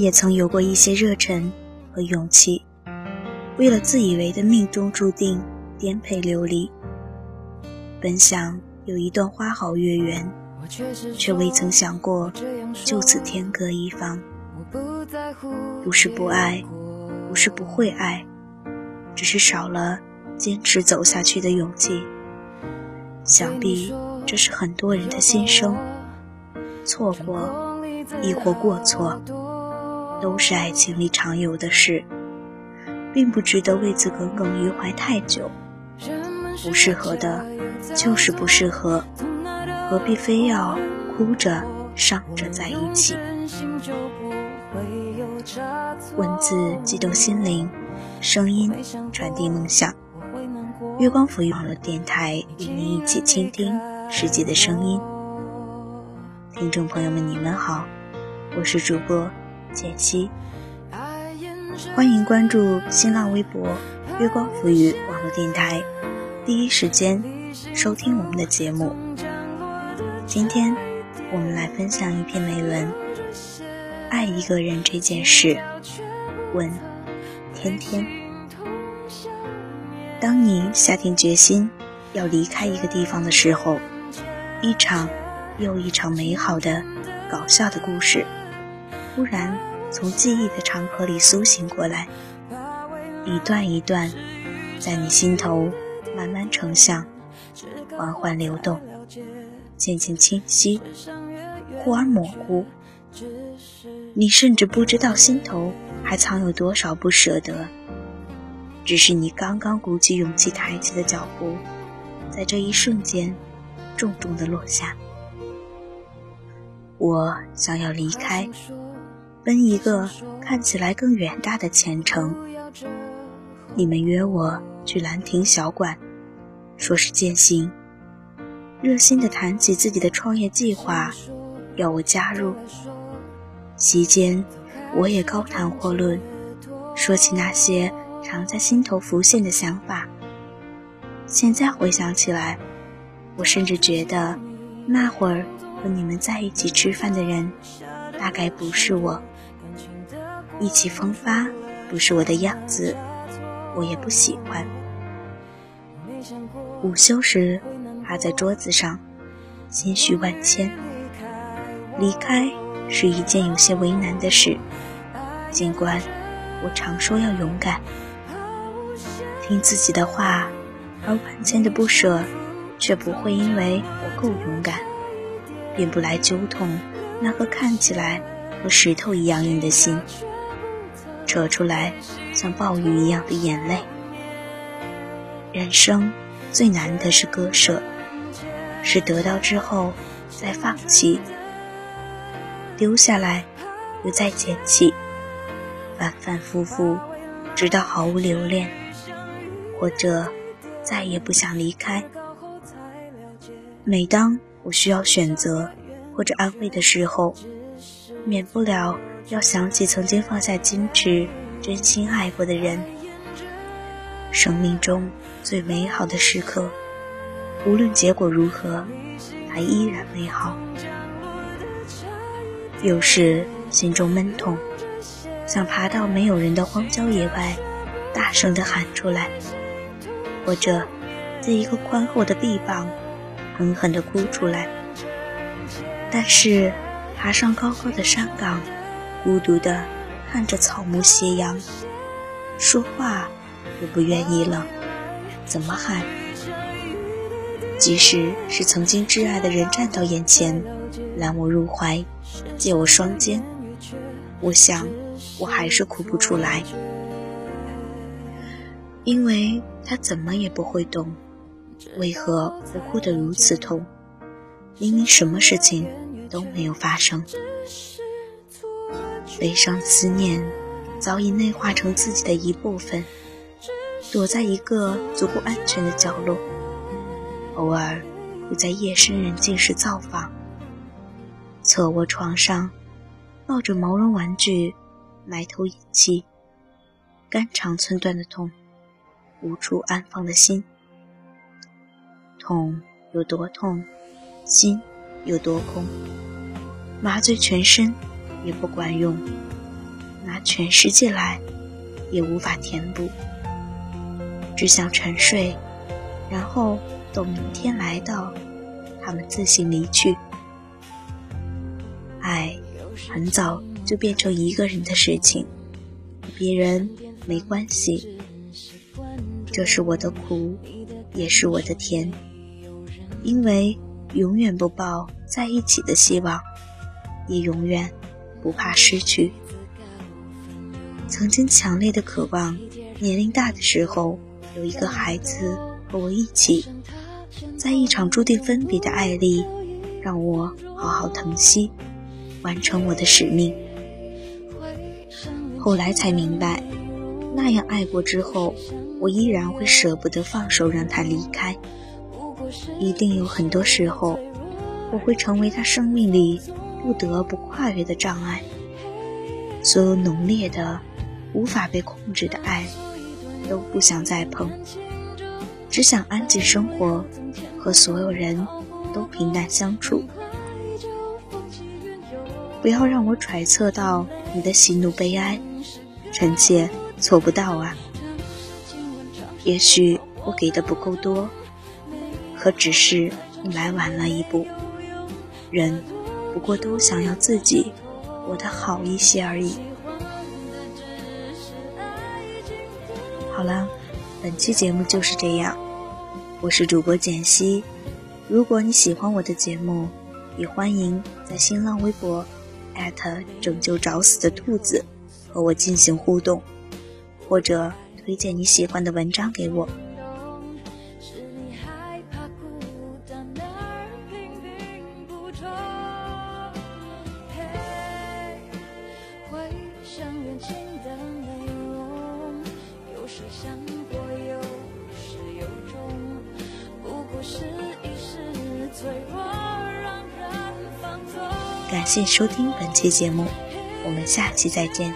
也曾有过一些热忱和勇气，为了自以为的命中注定颠沛流离。本想有一段花好月圆，却未曾想过就此天各一方。不是不爱，不是不会爱，只是少了坚持走下去的勇气。想必这是很多人的心声。错过，亦或过错，都是爱情里常有的事，并不值得为此耿耿于怀太久。不适合的，就是不适合，何必非要哭着伤着在一起？文字激动心灵，声音传递梦想。月光抚育网络电台与您一起倾听世界的声音。听众朋友们，你们好，我是主播简溪，欢迎关注新浪微博“月光浮语网络电台”，第一时间收听我们的节目。今天我们来分享一篇美文：爱一个人这件事。问天天，当你下定决心要离开一个地方的时候，一场。又一场美好的、搞笑的故事，忽然从记忆的长河里苏醒过来，一段一段，在你心头慢慢成像，缓缓流动，渐渐清晰，忽而模糊。你甚至不知道心头还藏有多少不舍得，只是你刚刚鼓起勇气抬起的脚步，在这一瞬间，重重的落下。我想要离开，奔一个看起来更远大的前程。你们约我去兰亭小馆，说是践行，热心地谈起自己的创业计划，要我加入。席间，我也高谈阔论，说起那些常在心头浮现的想法。现在回想起来，我甚至觉得那会儿。和你们在一起吃饭的人，大概不是我。意气风发不是我的样子，我也不喜欢。午休时，趴在桌子上，心绪万千。离开是一件有些为难的事，尽管我常说要勇敢，听自己的话，而万千的不舍，却不会因为我够勇敢。便不来揪痛那颗看起来和石头一样硬的心，扯出来像暴雨一样的眼泪。人生最难的是割舍，是得到之后再放弃，丢下来又再捡起，反反复复，直到毫无留恋，或者再也不想离开。每当。我需要选择或者安慰的时候，免不了要想起曾经放下矜持、真心爱过的人。生命中最美好的时刻，无论结果如何，它依然美好。有时心中闷痛，想爬到没有人的荒郊野外，大声地喊出来，或者在一个宽厚的臂膀。狠狠地哭出来，但是爬上高高的山岗，孤独地看着草木斜阳，说话也不愿意了，怎么喊？即使是曾经挚爱的人站到眼前，揽我入怀，借我双肩，我想我还是哭不出来，因为他怎么也不会懂。为何我哭得如此痛？明明什么事情都没有发生。悲伤思念早已内化成自己的一部分，躲在一个足够安全的角落，偶尔会在夜深人静时造访。侧卧床上，抱着毛绒玩具，埋头饮泣，肝肠寸断的痛，无处安放的心。痛有多痛，心有多空，麻醉全身也不管用，拿全世界来，也无法填补。只想沉睡，然后等明天来到，他们自行离去。爱很早就变成一个人的事情，别人没关系。这是我的苦，也是我的甜，因为永远不抱在一起的希望，也永远不怕失去。曾经强烈的渴望，年龄大的时候有一个孩子和我一起，在一场注定分别的爱里，让我好好疼惜，完成我的使命。后来才明白，那样爱过之后，我依然会舍不得放手让他离开。一定有很多时候，我会成为他生命里不得不跨越的障碍。所有浓烈的。无法被控制的爱，都不想再碰，只想安静生活，和所有人都平淡相处。不要让我揣测到你的喜怒悲哀，臣妾做不到啊。也许我给的不够多，可只是你来晚了一步。人不过都想要自己活得好一些而已。好了，本期节目就是这样。我是主播简溪，如果你喜欢我的节目，也欢迎在新浪微博拯救找死的兔子和我进行互动，或者推荐你喜欢的文章给我。是想过，有始有终，不过是一时脆弱，让人放纵。感谢收听本期节目，我们下期再见。